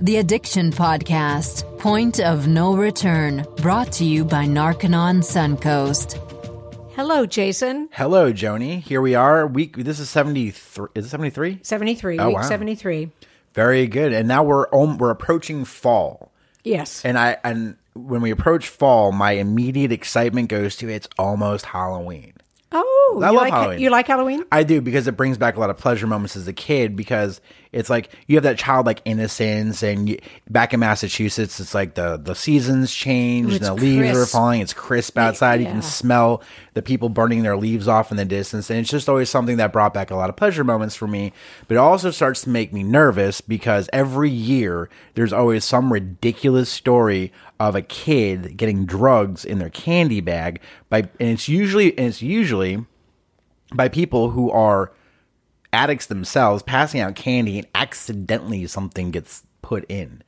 The Addiction Podcast, Point of No Return, brought to you by Narconon Suncoast. Hello, Jason. Hello, Joni. Here we are. Week. This is seventy three. Is it seventy three? 73, Oh, week wow. 73. Very good. And now we're om- we're approaching fall. Yes. And I and when we approach fall, my immediate excitement goes to it's almost Halloween. oh, I you love like, Halloween. You like Halloween? I do because it brings back a lot of pleasure moments as a kid because it's like you have that childlike innocence and you, back in Massachusetts it's like the the seasons change the leaves are falling it's crisp outside you can smell the people burning their leaves off in the distance and it's just always something that brought back a lot of pleasure moments for me but it also starts to make me nervous because every year there's always some ridiculous story of a kid getting drugs in their candy bag by and it's usually and it's usually by people who are addicts themselves passing out candy and accidentally something gets put in.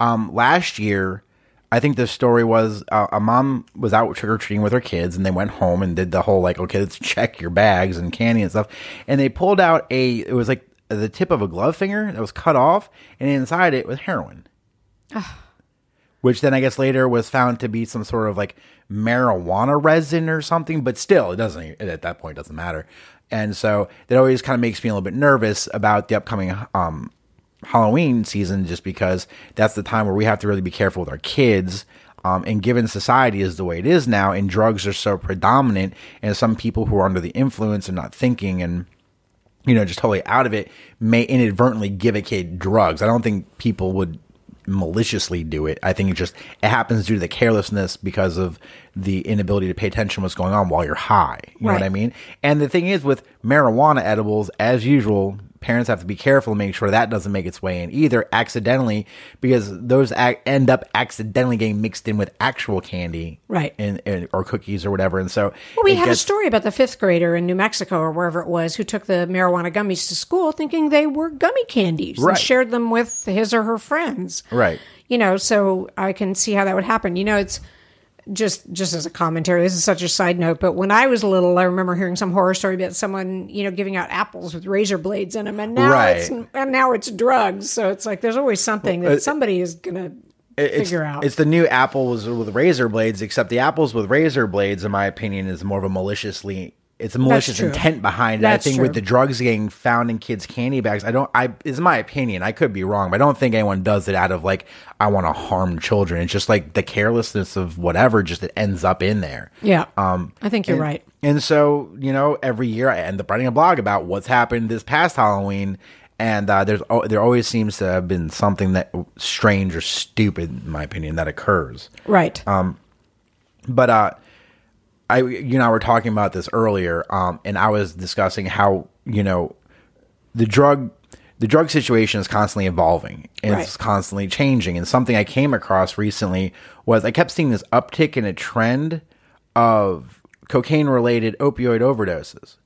Um, last year, I think the story was uh, a mom was out trick or treating with her kids, and they went home and did the whole like, okay, let's check your bags and candy and stuff, and they pulled out a it was like the tip of a glove finger that was cut off, and inside it was heroin which then I guess later was found to be some sort of like marijuana resin or something, but still, it doesn't at that point it doesn't matter. And so that always kind of makes me a little bit nervous about the upcoming um, Halloween season, just because that's the time where we have to really be careful with our kids. Um, and given society is the way it is now, and drugs are so predominant, and some people who are under the influence and not thinking and you know, just totally out of it, may inadvertently give a kid drugs. I don't think people would maliciously do it. I think it just it happens due to the carelessness because of the inability to pay attention to what's going on while you're high. You know what I mean? And the thing is with marijuana edibles, as usual, parents have to be careful to make sure that doesn't make its way in either accidentally because those ac- end up accidentally getting mixed in with actual candy. Right. And, and or cookies or whatever. And so Well, we had gets- a story about the fifth grader in New Mexico or wherever it was who took the marijuana gummies to school thinking they were gummy candies Right. and shared them with his or her friends. Right. You know, so I can see how that would happen. You know, it's just just as a commentary. This is such a side note, but when I was little, I remember hearing some horror story about someone, you know, giving out apples with razor blades in them, and now Right. it's and now it's drugs. So it's like there's always something that somebody is gonna it's, figure out. It's the new apples with razor blades, except the apples with razor blades, in my opinion, is more of a maliciously. It's a malicious intent behind it. That's I think true. with the drugs getting found in kids' candy bags, I don't. I is my opinion. I could be wrong, but I don't think anyone does it out of like I want to harm children. It's just like the carelessness of whatever. Just it ends up in there. yeah. Um, I think you're and, right. And so, you know, every year I end up writing a blog about what's happened this past Halloween. And uh, there's al- there always seems to have been something that strange or stupid, in my opinion, that occurs. Right. Um, but uh, I, you and I were talking about this earlier, um, and I was discussing how you know the drug the drug situation is constantly evolving and it's constantly changing. And something I came across recently was I kept seeing this uptick in a trend of cocaine related opioid overdoses.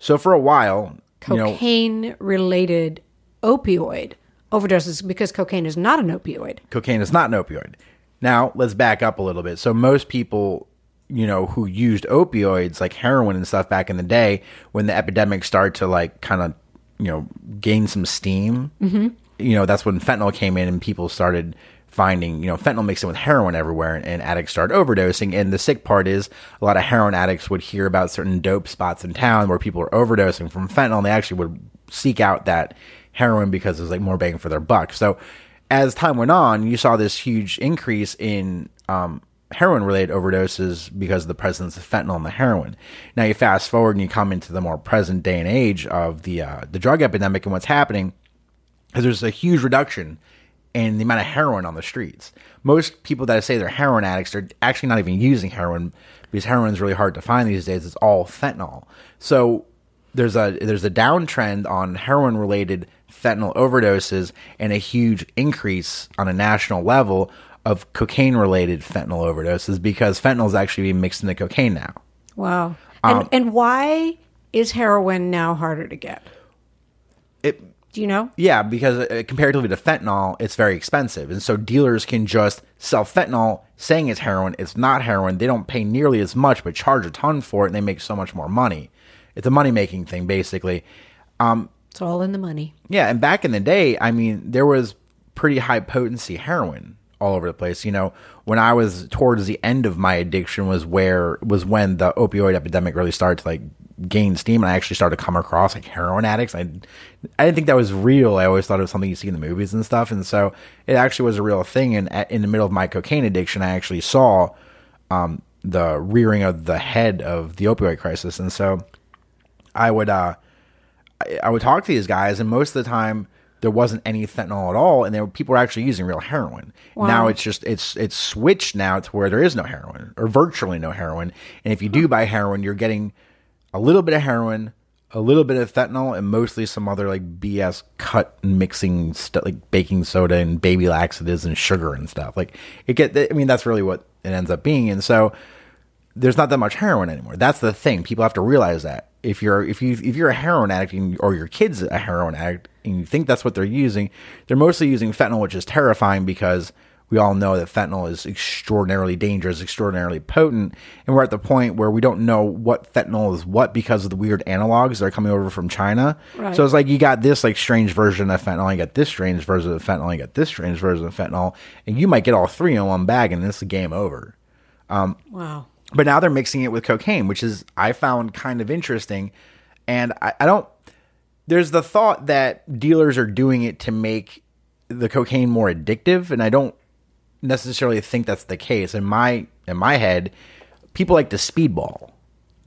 So for a while, you know, cocaine related opioid overdoses because cocaine is not an opioid. cocaine is not an opioid. Now, let's back up a little bit. So, most people, you know, who used opioids like heroin and stuff back in the day, when the epidemic started to like kind of, you know, gain some steam, mm-hmm. you know, that's when fentanyl came in and people started finding, you know, fentanyl mixed in with heroin everywhere and, and addicts started overdosing. And the sick part is a lot of heroin addicts would hear about certain dope spots in town where people are overdosing from fentanyl and they actually would seek out that heroin because it's like more bang for their buck. So as time went on, you saw this huge increase in um, heroin related overdoses because of the presence of fentanyl in the heroin. Now you fast forward and you come into the more present day and age of the uh, the drug epidemic and what's happening is there's a huge reduction in the amount of heroin on the streets. Most people that say they're heroin addicts are actually not even using heroin because heroin is really hard to find these days. It's all fentanyl. So there's a there's a downtrend on heroin related fentanyl overdoses and a huge increase on a national level of cocaine related fentanyl overdoses because fentanyl is actually being mixed into cocaine now. Wow. Um, And and why is heroin now harder to get? It Do you know? Yeah, because uh, comparatively to fentanyl, it's very expensive. And so dealers can just sell fentanyl saying it's heroin. It's not heroin. They don't pay nearly as much, but charge a ton for it, and they make so much more money. It's a money making thing, basically. It's all in the money. Yeah, and back in the day, I mean, there was pretty high potency heroin all over the place. You know, when I was towards the end of my addiction was where was when the opioid epidemic really started to like gain steam and I actually started to come across like heroin addicts. I I didn't think that was real. I always thought it was something you see in the movies and stuff. And so it actually was a real thing. And in the middle of my cocaine addiction, I actually saw um, the rearing of the head of the opioid crisis. And so I would uh, I, I would talk to these guys, and most of the time there wasn't any fentanyl at all, and there were, people were actually using real heroin. Now it's just it's it's switched now to where there is no heroin or virtually no heroin, and if you do buy heroin, you're getting a little bit of heroin, a little bit of fentanyl, and mostly some other like BS cut and mixing stuff like baking soda and baby laxatives and sugar and stuff. Like it get, I mean, that's really what it ends up being, and so there's not that much heroin anymore. That's the thing. People have to realize that if you're if you if you're a heroin addict and, or your kid's a heroin addict and you think that's what they're using, they're mostly using fentanyl, which is terrifying because we all know that fentanyl is extraordinarily dangerous, extraordinarily potent, and we're at the point where we don't know what fentanyl is what because of the weird analogs that are coming over from China. Right. So it's like you got this like strange version of fentanyl, you got this strange version of fentanyl, you got this strange version of fentanyl, and you might get all three in one bag, and it's game over. Um, wow. But now they're mixing it with cocaine, which is I found kind of interesting. And I, I don't. There's the thought that dealers are doing it to make the cocaine more addictive, and I don't necessarily think that's the case. In my in my head, people like to speedball.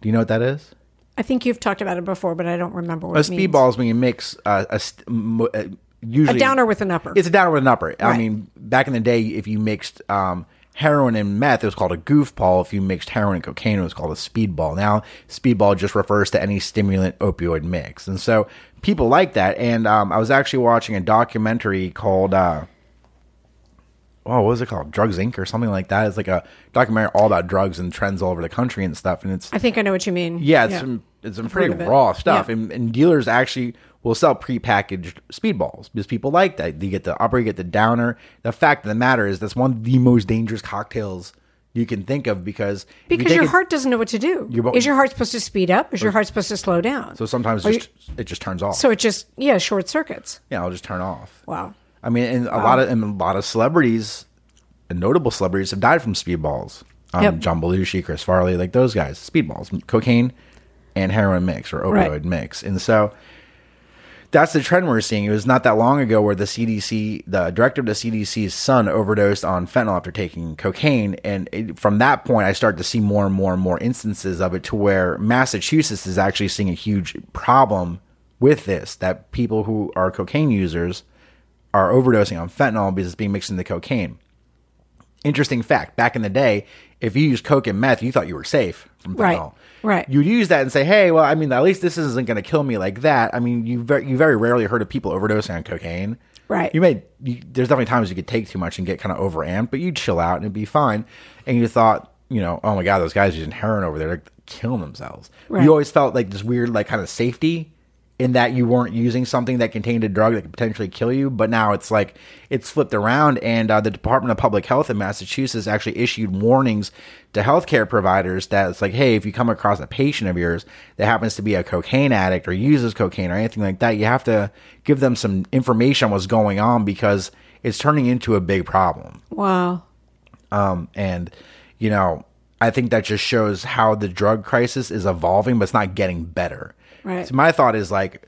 Do you know what that is? I think you've talked about it before, but I don't remember what A speedball is when you mix uh, a uh, usually A downer with an upper. It's a downer with an upper. I mean, back in the day, if you mixed um, heroin and meth, it was called a goofball. If you mixed heroin and cocaine, it was called a speedball. Now, speedball just refers to any stimulant opioid mix, and so people like that. And um, I was actually watching a documentary called. Uh, oh, what was it called? Drugs Inc. or something like that. It's like a documentary all about drugs and trends all over the country and stuff. And it's I think I know what you mean. yeah, it's some it's some pretty it. raw stuff, Yeah. and, and dealers actually will sell prepackaged speedballs because people like that. You get the upper, you get the downer. The fact of the matter is that's one of the most dangerous cocktails you can think of because if you Because your it- heart doesn't know what to do. Your Is your heart supposed to speed up? Is your heart supposed to slow down? so sometimes Or just, it just turns off. So it just yeah, short circuits. yeah, I'll just turn off. Wow. I mean, and a lot of and a lot of celebrities, and notable celebrities, have died from speedballs. Um, Yep. John Belushi, Chris Farley, like those guys, speedballs, cocaine and heroin mix or opioid Right. mix, and so that's the trend we're seeing. It was not that long ago where the CDC, the director of the CDC's son, overdosed on fentanyl after taking cocaine, and it, from that point, I started to see more and more and more instances of it to where Massachusetts is actually seeing a huge problem with this. That people who are cocaine users are overdosing on fentanyl because it's being mixed into cocaine. Interesting fact: back in the day, if you used coke and meth, you thought you were safe from Right. fentanyl. Right. You'd use that and say, "Hey, well, I mean, at least this isn't going to kill me like that." I mean, you very, you very rarely heard of people overdosing on cocaine. Right. You may. You, there's definitely times you could take too much and get kind of overamped, but you'd chill out and it'd be fine. And you thought, you know, oh my god, those guys using heroin over there, they're killing themselves. Right. You always felt like this weird, like kind of safety in that you weren't using something that contained a drug that could potentially kill you. But now it's like it's flipped around, and uh, the Department of Public Health in Massachusetts actually issued warnings to healthcare providers that it's like, hey, if you come across a patient of yours that happens to be a cocaine addict or uses cocaine or anything like that, you have to give them some information on what's going on because it's turning into a big problem. Wow. Um, and you know, I think that just shows how the drug crisis is evolving, but it's not getting better. Right. So my thought is like,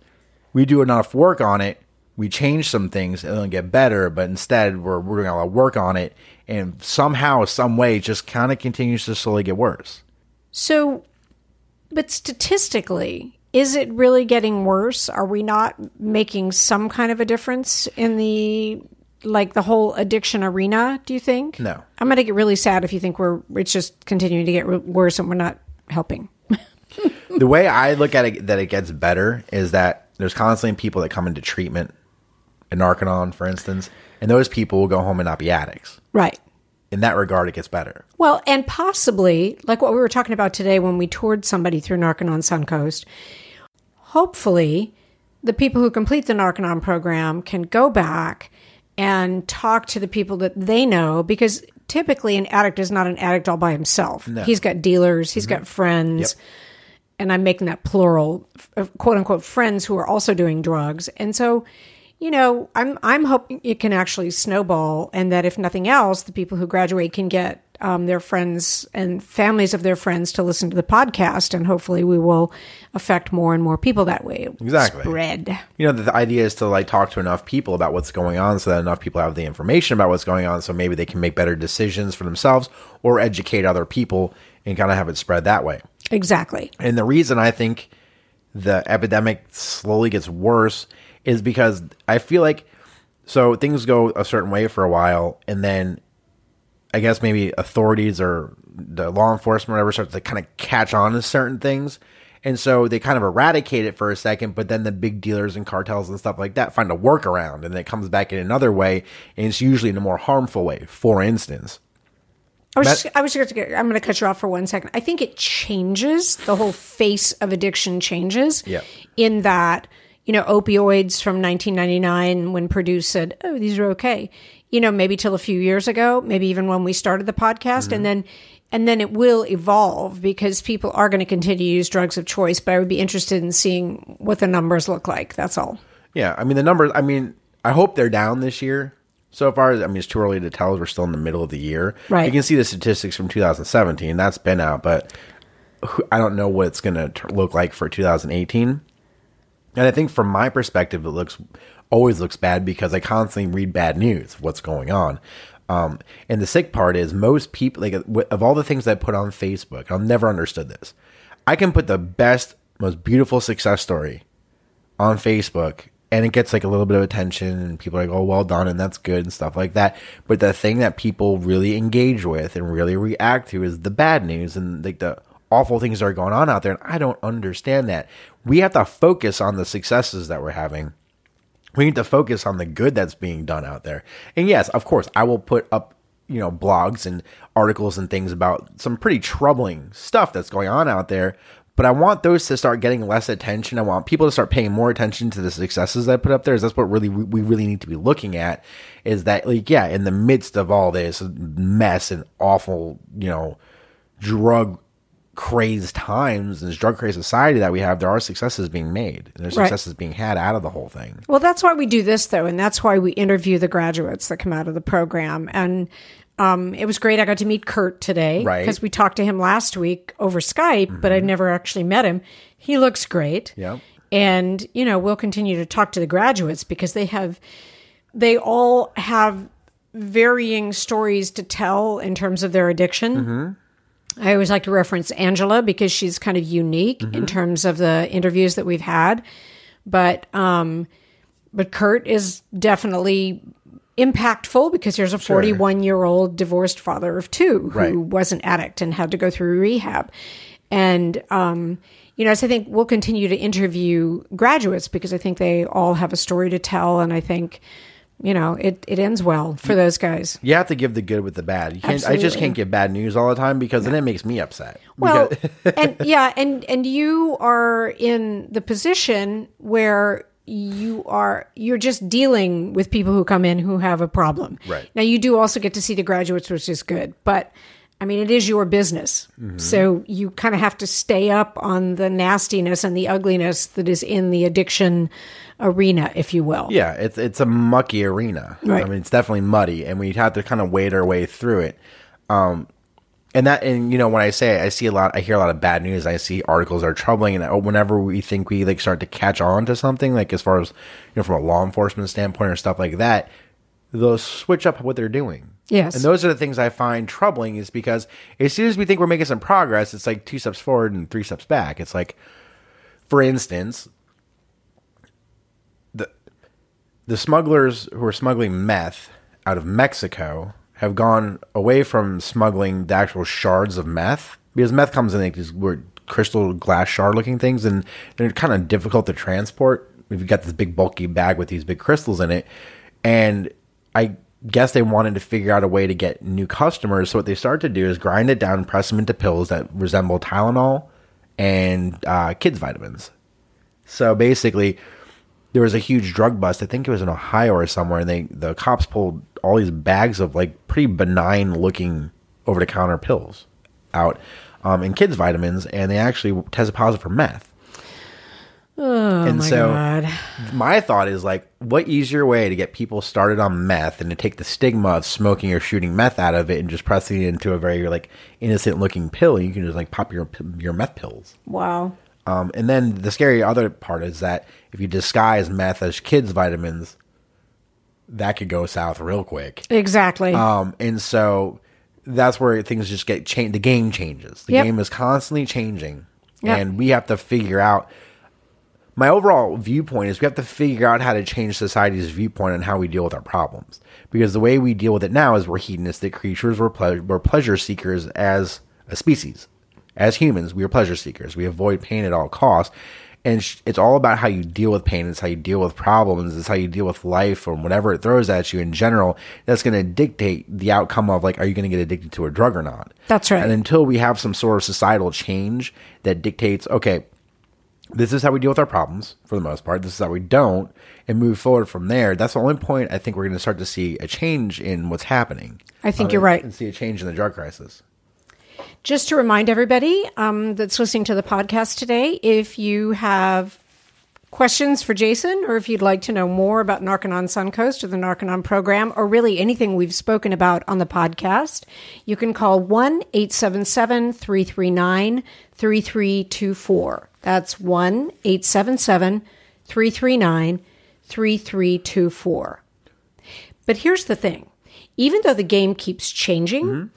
we do enough work on it, we change some things, and it'll get better. But instead, we're we're doing a lot of work on it, and somehow, some way, it just kind of continues to slowly get worse. So, but statistically, is it really getting worse? Are we not making some kind of a difference in the like the whole addiction arena? Do you think? No. I'm going to get really sad if you think we're it's just continuing to get worse and we're not helping. the way I look at it, that it gets better is that there's constantly people that come into treatment, in Narconon, for instance, and those people will go home and not be addicts. right. In that regard, it gets better. Well, and possibly like what we were talking about today when we toured somebody through Narconon Suncoast. Hopefully, the people who complete the Narconon program can go back and talk to the people that they know because typically an addict is not an addict all by himself. He's got dealers, he's mm-hmm. got friends. And I'm making that plural, quote unquote, friends who are also doing drugs. And so you know, I'm I'm hoping it can actually snowball, and that if nothing else, the people who graduate can get um, their friends and families of their friends to listen to the podcast, and hopefully we will affect more and more people that way. Exactly. Spread. you know the, the idea is to like talk to enough people about what's going on so that enough people have the information about what's going on so maybe they can make better decisions for themselves or educate other people and kind of have it spread that way Exactly. and the reason i think the epidemic slowly gets worse is because i feel like so things go a certain way for a while and then i guess maybe authorities or the law enforcement or whatever starts to kind of catch on to certain things and so they kind of eradicate it for a second, but then the big dealers and cartels and stuff like that find a workaround and it comes back in another way, and it's usually in a more harmful way. For instance, I was That- just, I was just gonna, I'm going to cut you off for one second. I think it changes the whole face of addiction changes. Yeah. In that, you know, opioids from 1999 when Purdue said, "Oh, these are okay," you know, maybe till a few years ago, maybe even when we started the podcast, and mm-hmm. then. And then it will evolve because people are going to continue to use drugs of choice. But I would be interested in seeing what the numbers look like. That's all. yeah, I mean the numbers. I mean, I hope they're down this year. So far, I mean, it's too early to tell. We're still in the middle of the year. Right. You can see the statistics from 2017. That's been out, but I don't know what it's going to look like for 2018. And I think from my perspective, it looks always looks bad because I constantly read bad news of what's going on. Um, and the sick part is most people, like of all the things I put on Facebook, I've never understood this. I can put the best, most beautiful success story on Facebook and it gets like a little bit of attention and people are like, oh, well done. And that's good and stuff like that. But the thing that people really engage with and really react to is the bad news and like the awful things that are going on out there. And I don't understand that. We have to focus on the successes that we're having. We need to focus on the good that's being done out there. And yes, of course, I will put up, you know, blogs and articles and things about some pretty troubling stuff that's going on out there. But I want those to start getting less attention. I want people to start paying more attention to the successes I put up there. Is That's what really we really need to be looking at. Is that like yeah, in the midst of all this mess and awful, you know, drug crazed times and this drug crazed society that we have, there are successes being made and there's Right. successes being had out of the whole thing. Well, that's why we do this, though, and that's why we interview the graduates that come out of the program. And um, it was great. I got to meet Kurt today Right. because we talked to him last week over Skype, but I'd never actually met him. He looks great. Yep. And you know, we'll continue to talk to the graduates because they have, they all have varying stories to tell in terms of their addiction. I always like to reference Angela because she's kind of unique in terms of the interviews that we've had. But um, but Kurt is definitely impactful because here's a 41 year old divorced father of two who Right. was an addict and had to go through rehab. And um, you know, so I think we'll continue to interview graduates because I think they all have a story to tell, and I think you know it it ends well for those guys. You have to give the good with the bad. You can't. I just can't give bad news all the time because then it makes me upset. Well, and yeah, and and you are in the position where you are you're just dealing with people who come in who have a problem. Right. Now you do also get to see the graduates, which is good, but I mean it is your business. Mm-hmm. So you kind of have to stay up on the nastiness and the ugliness that is in the addiction arena, if you will. yeah, it's it's a mucky arena. Right. I mean, it's definitely muddy, and we have to kind of wade our way through it. Um, and that, and you know, when I say it, I see a lot, I hear a lot of bad news. I see articles that are troubling, and whenever we think we like start to catch on to something, like as far as you know, from a law enforcement standpoint or stuff like that, they'll switch up what they're doing. Yes. And those are the things I find troubling is because as soon as we think we're making some progress, it's like two steps forward and three steps back. It's like, for instance, the the smugglers who are smuggling meth out of Mexico have gone away from smuggling the actual shards of meth because meth comes in like these weird crystal glass shard looking things and they're kind of difficult to transport. You got this big bulky bag with these big crystals in it, and I guess they wanted to figure out a way to get new customers. So what they started to do is grind it down and press them into pills that resemble Tylenol and uh, kids vitamins. So basically, there was a huge drug bust. I think it was in Ohio or somewhere, and they the cops pulled all these bags of like pretty benign looking over the counter pills out um, and kids vitamins, and they actually tested positive for meth. Oh and my so god. my thought is like, what easier way to get people started on meth and to take the stigma of smoking or shooting meth out of it and just pressing it into a very like innocent looking pill? You can just like pop your your meth pills. Wow. Um, and then the scary other part is that if you disguise meth as kids vitamins, that could go south real quick. Exactly. Um, and so that's where things just get changed. The game changes. The Yep. game is constantly changing, Yep. and we have to figure out. My overall viewpoint is we have to figure out how to change society's viewpoint on how we deal with our problems. Because the way we deal with it now is we're hedonistic creatures, we're, ple- we're pleasure seekers as a species. As humans, we are pleasure seekers. We avoid pain at all costs. And it's all about how you deal with pain. It's how you deal with problems. It's how you deal with life or whatever it throws at you in general. That's going to dictate the outcome of like, are you going to get addicted to a drug or not? That's right. And until we have some sort of societal change that dictates, okay, this is how we deal with our problems for the most part. This is how we don't, and move forward from there. That's the only point I think we're going to start to see a change in what's happening. I think Uh, you're right. And see a change in the drug crisis. Just to remind everybody um, that's listening to the podcast today, if you have questions for Jason, or if you'd like to know more about Narconon Suncoast or the Narconon program, or really anything we've spoken about on the podcast, you can call 1 877 339 3324. That's 1 877 339 3324. But here's the thing even though the game keeps changing,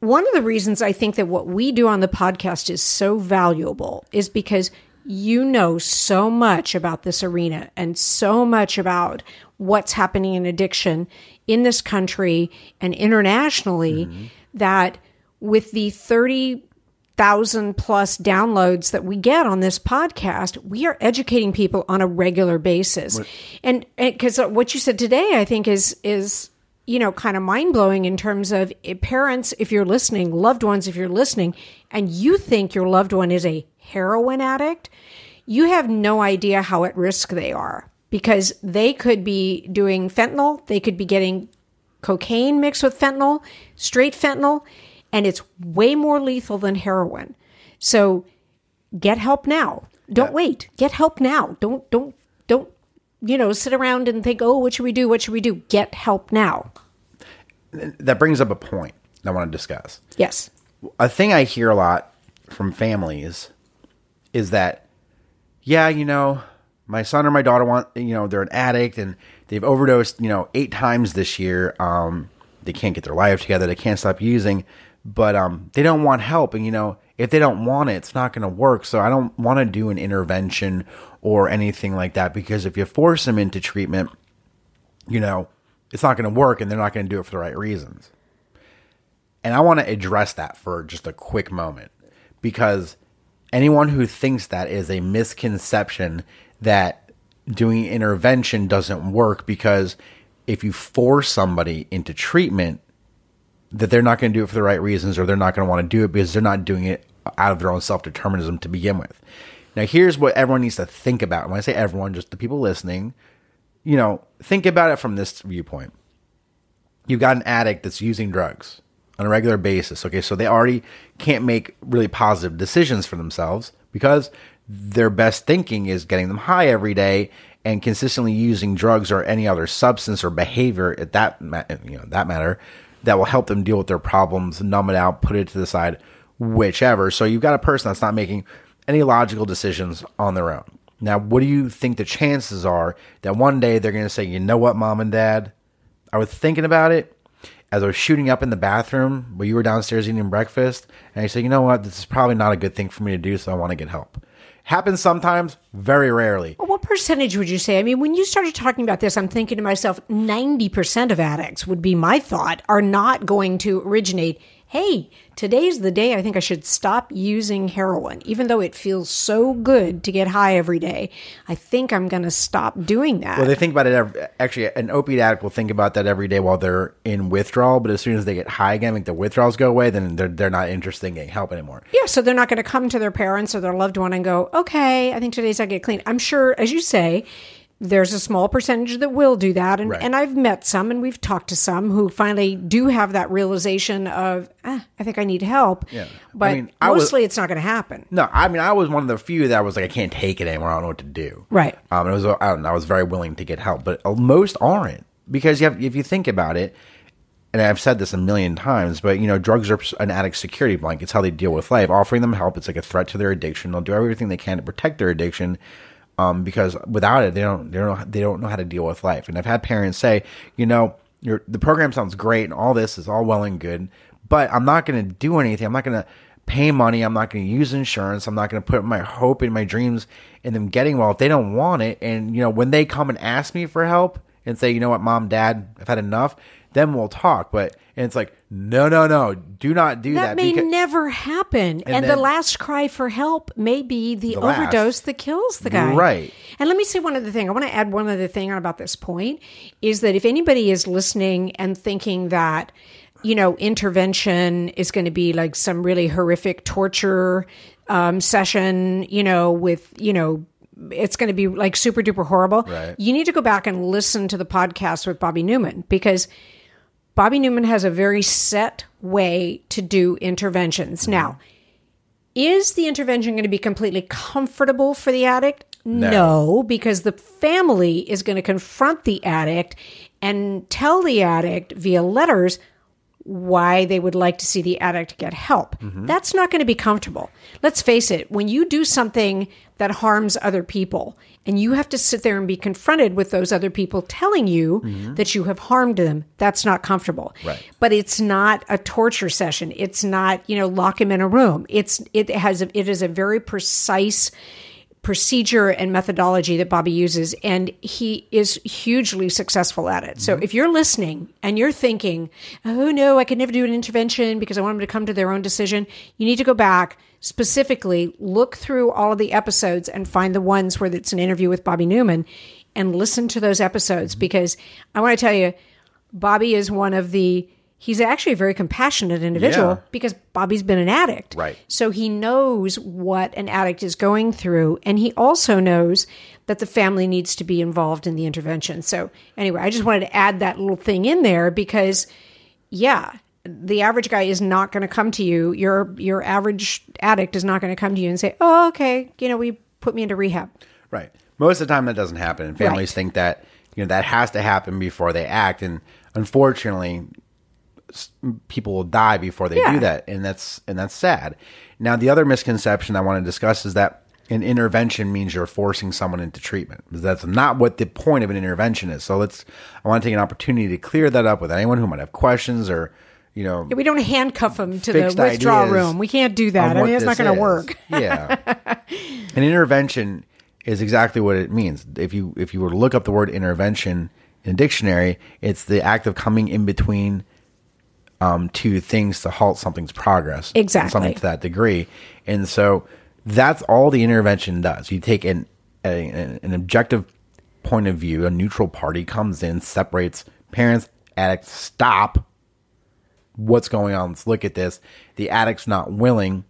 one of the reasons I think that what we do on the podcast is so valuable is because you know so much about this arena and so much about what's happening in addiction in this country and internationally that with the 30,000 plus downloads that we get on this podcast, we are educating people on a regular basis. And because what you said today, I think is, is, you know, kind of mind blowing in terms of eh, parents, if you're listening, loved ones, if you're listening, and you think your loved one is a heroin addict, you have no idea how at risk they are because they could be doing fentanyl, they could be getting cocaine mixed with fentanyl, straight fentanyl, and it's way more lethal than heroin. So get help now. Don't wait. Get help now. Don't don't don't you know sit around and think, "Oh, what should we do? What should we do?" Get help now. That brings up a point I want to discuss. Yes. a thing I hear a lot from families is that, yeah, you know, my son or my daughter want, you know, they're an addict and they've overdosed, you know, eight times this year. Um, they can't get their life together. They can't stop using, but um, they don't want help. And you know, if they don't want it, it's not going to work. So I don't want to do an intervention or anything like that because if you force them into treatment, you know, it's not going to work and they're not going to do it for the right reasons. And I want to address that for just a quick moment because anyone who thinks that is a misconception that doing intervention doesn't work because if you force somebody into treatment, that they're not going to do it for the right reasons or they're not going to want to do it because they're not doing it out of their own self determinism to begin with. Now, here's what everyone needs to think about. When I say everyone, just the people listening, you know, think about it from this viewpoint. You've got an addict that's using drugs on a regular basis. Okay, so they already can't make really positive decisions for themselves because their best thinking is getting them high every day and consistently using drugs or any other substance or behavior at that you know that matter that will help them deal with their problems, numb it out, put it to the side, whichever. So you've got a person that's not making any logical decisions on their own. Now, what do you think the chances are that one day they're going to say, "You know what, mom and dad, I was thinking about it as I was shooting up in the bathroom while you were downstairs eating breakfast, and I said, you know what, this is probably not a good thing for me to do, so I want to get help. Happens sometimes, very rarely. Well, what percentage would you say? I mean, when you started talking about this, I'm thinking to myself, 90% of addicts would be my thought are not going to originate, hey, today's the day I think I should stop using heroin. Even though it feels so good to get high every day, I think I'm going to stop doing that. Well, they think about it. Every, actually, an opiate addict will think about that every day while they're in withdrawal. But as soon as they get high again, make the withdrawals go away, then they're they're not interested in getting help anymore. Yeah, so they're not going to come to their parents or their loved one and go, okay, I think today's I get clean. I'm sure, as you say, there's a small percentage that will do that. And, Right. and I've met some and we've talked to some who finally do have that realization of, ah, I think I need help. Yeah. I But mean, I was- mostly it's not going to happen. No, I mean, I was one of the few that was like, I can't take it anymore. I don't know what to do. Right. Um, it was, I, don't know, I was very willing to get help, but uh, most aren't because you have, if you think about it, and I've said this a million times, but you know, drugs are an addict's security blanket. It's how they deal with life. Offering them help, it's like a threat to their addiction. They'll do everything they can to protect their addiction, um, because without it, they don't, they don't, they don't know how to deal with life. And I've had parents say, you know, the program sounds great and all this is all well and good, but I'm not going to do anything. I'm not going to pay money. I'm not going to use insurance. I'm not going to put my hope and my dreams in them getting well if they don't want it. And you know, when they come and ask me for help and say, you know what, mom, dad, I've had enough, then we'll talk. But and it's like, no, no, no, do not do That that. may because- never happen. And, the then- last cry for help may be the, The last. overdose that kills the guy. Right. And let me say one other thing. I want to add one other thing on about this point is that if anybody is listening and thinking that, you know, intervention is going to be like some really horrific torture um, session, you know, with, you know, it's going to be like super duper horrible. Right. You need to go back and listen to the podcast with Bobby Newman because Bobby Newman has a very set way to do interventions. Now, is the intervention going to be completely comfortable for the addict? No. because the family is going to confront the addict and tell the addict via letters why they would like to see the addict get help. Mm-hmm. That's not going to be comfortable. Let's face it, when you do something that harms other people and you have to sit there and be confronted with those other people telling you mm-hmm. that you have harmed them, that's not comfortable. Right. But it's not a torture session. It's not, you know, lock him in a room. It's it has a, it is a very precise procedure and methodology that Bobby uses, and he is hugely successful at it. So mm-hmm. if you're listening and you're thinking, oh no, I could never do an intervention because I want them to come to their own decision, you need to go back specifically, look through all of the episodes and find the ones where it's an interview with Bobby Newman and listen to those episodes mm-hmm. because I want to tell you, Bobby is one of the He's actually a very compassionate individual Yeah. because Bobby's been an addict. Right. So he knows what an addict is going through. And he also knows that the family needs to be involved in the intervention. So, anyway, I just wanted to add that little thing in there because, yeah, the average guy is not going to come to you. Your your average addict is not going to come to you and say, "Oh, okay, you know, we put me into rehab." Right. Most of the time that doesn't happen. And families Right. think that, you know, that has to happen before they act. And unfortunately, people will die before they Yeah. do that. And that's, and that's sad. Now, the other misconception I want to discuss is that an intervention means you're forcing someone into treatment. That's not what the point of an intervention is. So let's, I want to take an opportunity to clear that up with anyone who might have questions or, you know, We don't handcuff them to the withdrawal room. We can't do that. I mean, it's not going to work. yeah, an intervention is exactly what it means. If you if you were to look up the word intervention in a dictionary, it's the act of coming in between um, two things to halt something's progress. Exactly. something to that degree, and so that's all the intervention does. You take an a, an objective point of view, a neutral party comes in, separates parents, addicts, stop what's going on. Let's look at this. The addict's not willing.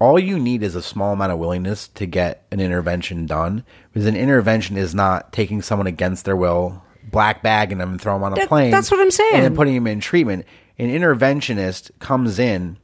All you need is a small amount of willingness to get an intervention done. Because an intervention is not taking someone against their will, black bagging them and throwing them on a That- plane. that's what I'm saying. And then putting them in treatment. An interventionist comes in,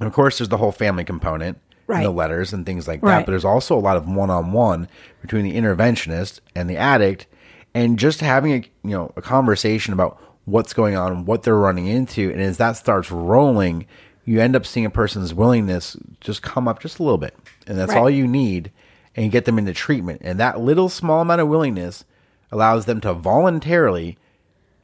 and of course, there's the whole family component, and Right. the letters and things like that. Right. But there's also a lot of one-on-one between the interventionist and the addict, and just having a you know a conversation about what's going on, what they're running into, and as that starts rolling, you end up seeing a person's willingness just come up just a little bit, and that's Right. all you need, and get them into treatment, and that little small amount of willingness allows them to voluntarily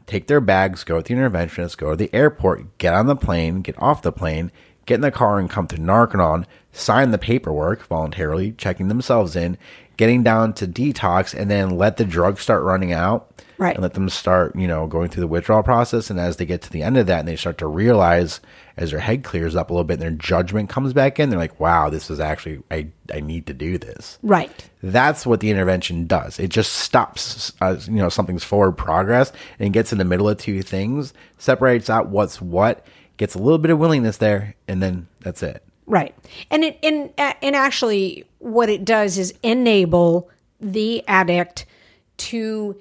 take their bags, go with the interventionist, go to the airport, get on the plane, get off the plane, get in the car and come to Narconon, sign the paperwork voluntarily, checking themselves in, getting down to detox, and then let the drugs start running out. Right. And let them start, you know, going through the withdrawal process. And as they get to the end of that and they start to realize as their head clears up a little bit and their judgment comes back in, they're like, wow, this is actually, I, I need to do this. Right. That's what the intervention does. It just stops, uh, you know, something's forward progress and gets in the middle of two things, separates out what's what, gets a little bit of willingness there, and then that's it. Right. And it and uh, and actually what it does is enable the addict to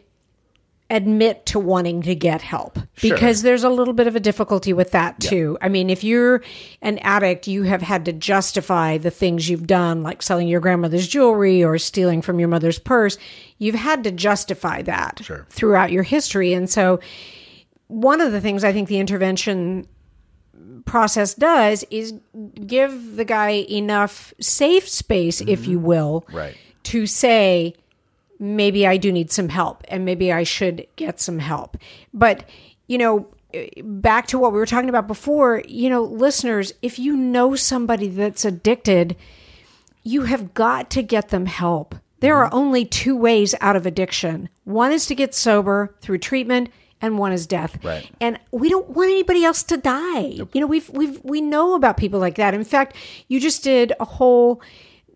admit to wanting to get help because there's a little bit of a difficulty with that too. I mean, if you're an addict, you have had to justify the things you've done, like selling your grandmother's jewelry or stealing from your mother's purse. You've had to justify that Sure. throughout your history. And so, one of the things I think the intervention process does is give the guy enough safe space, if you mm-hmm. will, Right. to say, maybe I do need some help and maybe I should get some help. But, you know, eh, back to what we were talking about before, you know, listeners, if you know somebody that's addicted, you have got to get them help. There mm-hmm. are only two ways out of addiction one is to get sober through treatment. And one is death, Right. and we don't want anybody else to die. You know, we've we've we know about people like that. In fact, you just did a whole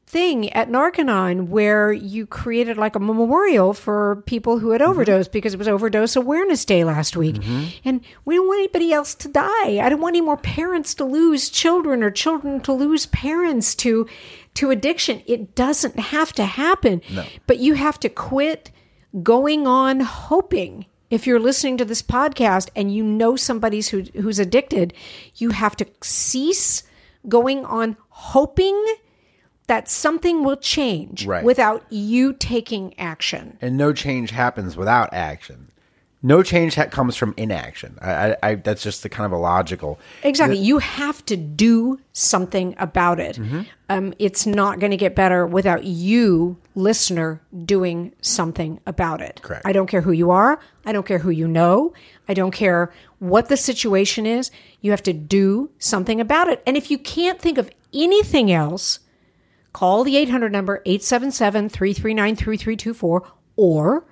thing at Narconon where you created like a memorial for people who had mm-hmm. overdosed because it was Overdose Awareness Day last week. Mm-hmm. And we don't want anybody else to die. I don't want any more parents to lose children or children to lose parents to to addiction. It doesn't have to happen. But you have to quit going on hoping if you're listening to this podcast and you know somebody's who, who's addicted, you have to cease going on hoping that something will change Right. without you taking action. and no change happens without action. No change ha- comes from inaction. I, I, I, that's just the kind of a logical. Exactly. You have to do something about it. Mm-hmm. Um, it's not going to get better without you, listener, doing something about it. Correct. I don't care who you are. I don't care who you know. I don't care what the situation is. You have to do something about it. And if you can't think of anything else, call the 800 number 877 339 3324 or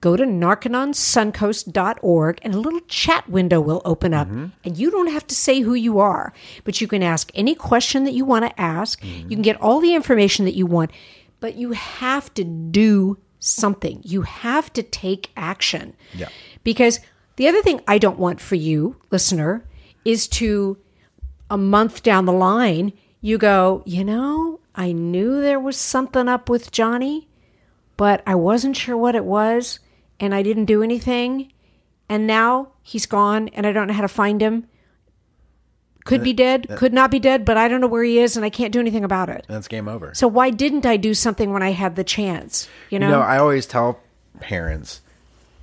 go to narcononsuncoast.org and a little chat window will open up and you don't have to say who you are but you can ask any question that you want to ask. You can get all the information that you want but you have to do something. You have to take action. Yeah. because the other thing i don't want for you listener is to a month down the line, you go, you know, I knew there was something up with Johnny, but I wasn't sure what it was, and I didn't do anything. And now he's gone, and I don't know how to find him. Could be dead, could not be dead, but I don't know where he is, and I can't do anything about it. That's game over. So why didn't I do something when I had the chance? You know, You know, I always tell parents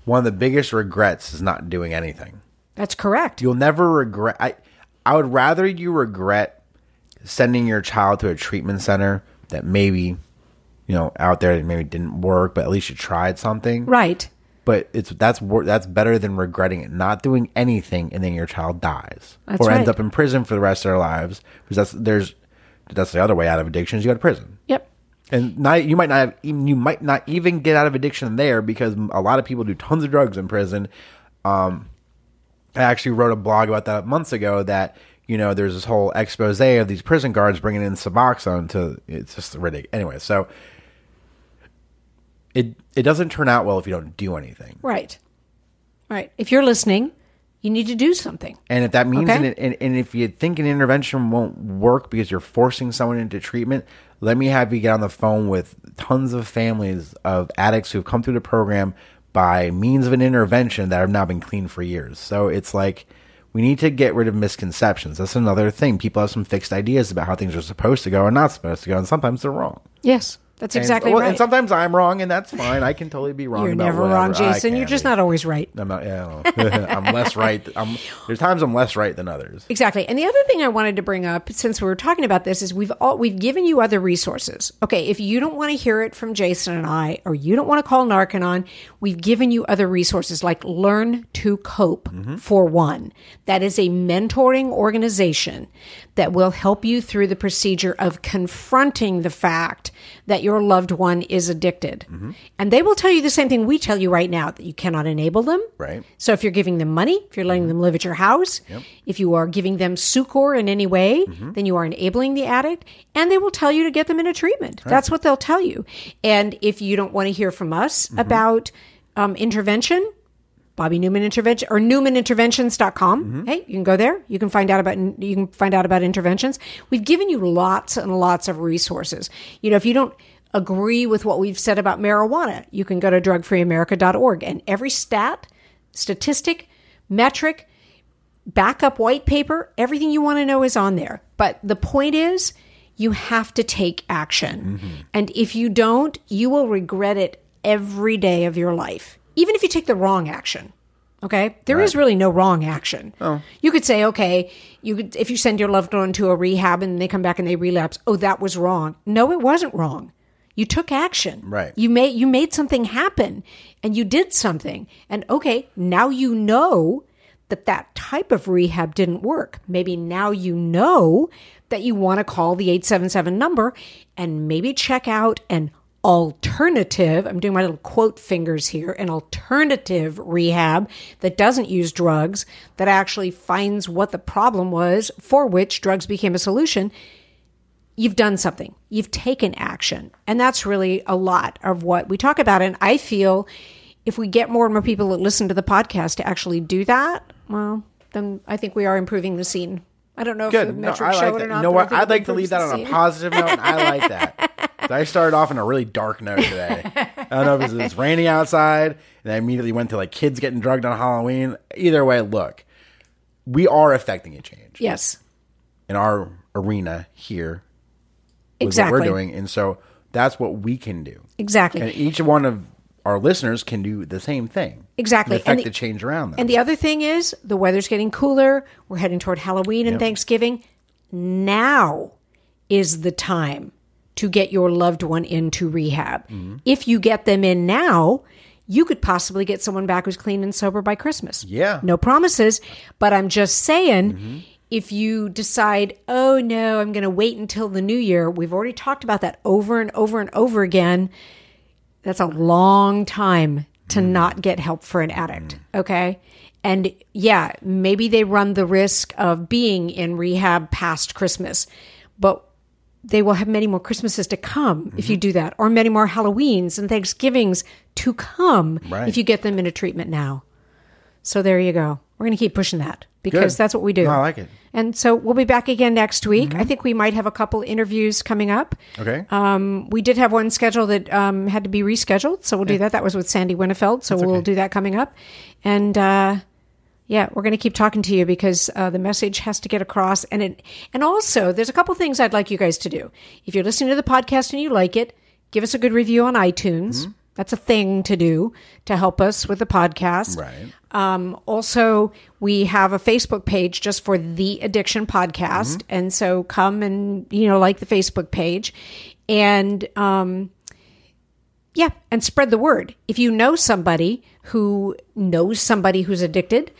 one of the biggest regrets is not doing anything. that's correct. You'll never regret. I, I would rather you regret sending your child to a treatment center that maybe, you know, out there that maybe didn't work, but at least you tried something. right. But it's that's that's better than regretting it, not doing anything, and then your child dies That's or ends up in prison for the rest of their lives. Because that's there's that's the other way out of addiction is you go to prison. Yep. And not, you might not have, even you might not even get out of addiction there because a lot of people do tons of drugs in prison. Um, I actually wrote a blog about that months ago. That you know, there's this whole expose of these prison guards bringing in Suboxone to. It's just ridiculous. Anyway, so it it doesn't turn out well if you don't do anything. Right. Right. If you're listening, you need to do something. And if that means, Okay. an, and, and if you think an intervention won't work because you're forcing someone into treatment, let me have you get on the phone with tons of families of addicts who've come through the program by means of an intervention that have now been clean for years. So it's like we need to get rid of misconceptions. That's another thing. People have some fixed ideas about how things are supposed to go and not supposed to go, and sometimes they're wrong. Yes, that's exactly And- well, right. And sometimes I'm wrong, and that's fine. I can totally be wrong. You're never whatever. wrong, Jason. You're just be. not always right. I'm not. Yeah, I don't know. I'm less right. I'm, there's times I'm less right than others. Exactly. And the other thing I wanted to bring up, since we were talking about this, is we've all we've given you other resources. Okay, if you don't want to hear it from Jason and I, or you don't want to call Narconon, we've given you other resources like Learn to Cope mm-hmm. for one. That is a mentoring organization that will help you through the procedure of confronting the fact that your loved one is addicted. Mm-hmm. And they will tell you the same thing we tell you right now that you cannot enable them. Right. So if you're giving them money, if you're letting mm-hmm. them live at your house, if you are giving them succor in any way, mm-hmm. then you are enabling the addict, and they will tell you to get them into treatment. That's what they'll tell you. And if you don't want to hear from us about um, intervention, Bobby Newman Intervention or NewmanInterventions.com. Mm-hmm. Hey, you can go there. You can find out about you can find out about interventions. We've given you lots and lots of resources. You know, if you don't agree with what we've said about marijuana, you can go to drugfreeamerica.org and every stat, statistic, metric, backup white paper, everything you want to know is on there. But the point is, you have to take action. Mm-hmm. And if you don't, you will regret it every day of your life, even if you take the wrong action. Okay, there is really no wrong action. Oh. You could say, okay, you could if you send your loved one to a rehab and they come back and they relapse, oh, that was wrong. No, it wasn't wrong. You took action. Right. You made you made something happen, and you did something. And okay, now you know that that type of rehab didn't work. Maybe now you know that you want to call the 877 number and maybe check out an alternative, I'm doing my little quote fingers here, an alternative rehab that doesn't use drugs, that actually finds what the problem was for which drugs became a solution. You've done something. You've taken action. And that's really a lot of what we talk about. And I feel if we get more and more people that listen to the podcast to actually do that, well, then I think we are improving the scene. I don't know if the Good. No, metrics show like it that. or not. You know but I what? think I'd like to leave that on a positive note. and I like that. I started off on a really dark note today. I don't know if it's, it's raining outside, and I immediately went to like kids getting drugged on Halloween. Either way, look, we are affecting a change Yes, in our arena here. Exactly. what we're doing, and so that's what we can do. Exactly. And each one of our listeners can do the same thing. Exactly. And affect And the- the change around them. And the other thing is, the weather's getting cooler. We're heading toward Halloween and Thanksgiving. Now is the time to get your loved one into rehab. Mm-hmm. If you get them in now, you could possibly get someone back who's clean and sober by Christmas. Yeah. No promises, but I'm just saying if you decide, oh no, I'm going to wait until the new year, we've already talked about that over and over and over again that's a long time to not get help for an addict. Okay. And yeah, maybe they run the risk of being in rehab past Christmas, but they will have many more Christmases to come if you do that, or many more Halloweens and Thanksgivings to come Right. if you get them into treatment now. So there you go. We're going to keep pushing that because Good. that's what we do. No, I like it. And so we'll be back again next week. I think we might have a couple interviews coming up. okay. Um, we did have one schedule that um, had to be rescheduled, so we'll do that. That was with Sandy Winnefeld, so we'll do that coming up. And uh, yeah, we're going to keep talking to you because uh, the message has to get across. And it, and also, there's a couple things I'd like you guys to do. If you're listening to the podcast and you like it, give us a good review on iTunes. That's a thing to do to help us with the podcast. Right. Um, also, we have a Facebook page just for the Addiction Podcast, and so come and you know like the Facebook page, and um, yeah, and spread the word. If you know somebody who knows somebody who's addicted,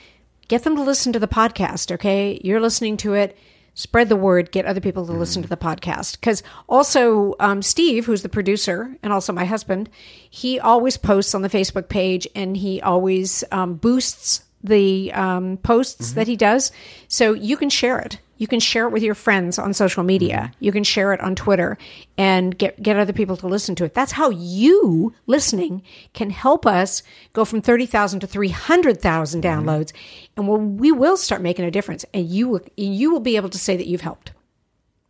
get them to listen to the podcast. Okay, you're listening to it. Spread the word. Get other people to listen to the podcast. Because also, um, Steve, who's the producer and also my husband, he always posts on the Facebook page and he always um, boosts the um, posts that he does. So you can share it. You can share it with your friends on social media. Mm-hmm. You can share it on Twitter and get get other people to listen to it. That's how you listening can help us go from 30,000 to 300,000 mm-hmm. downloads and we'll, we will start making a difference and you will you will be able to say that you've helped.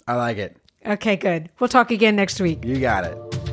I like it. Okay, good. We'll talk again next week. You got it.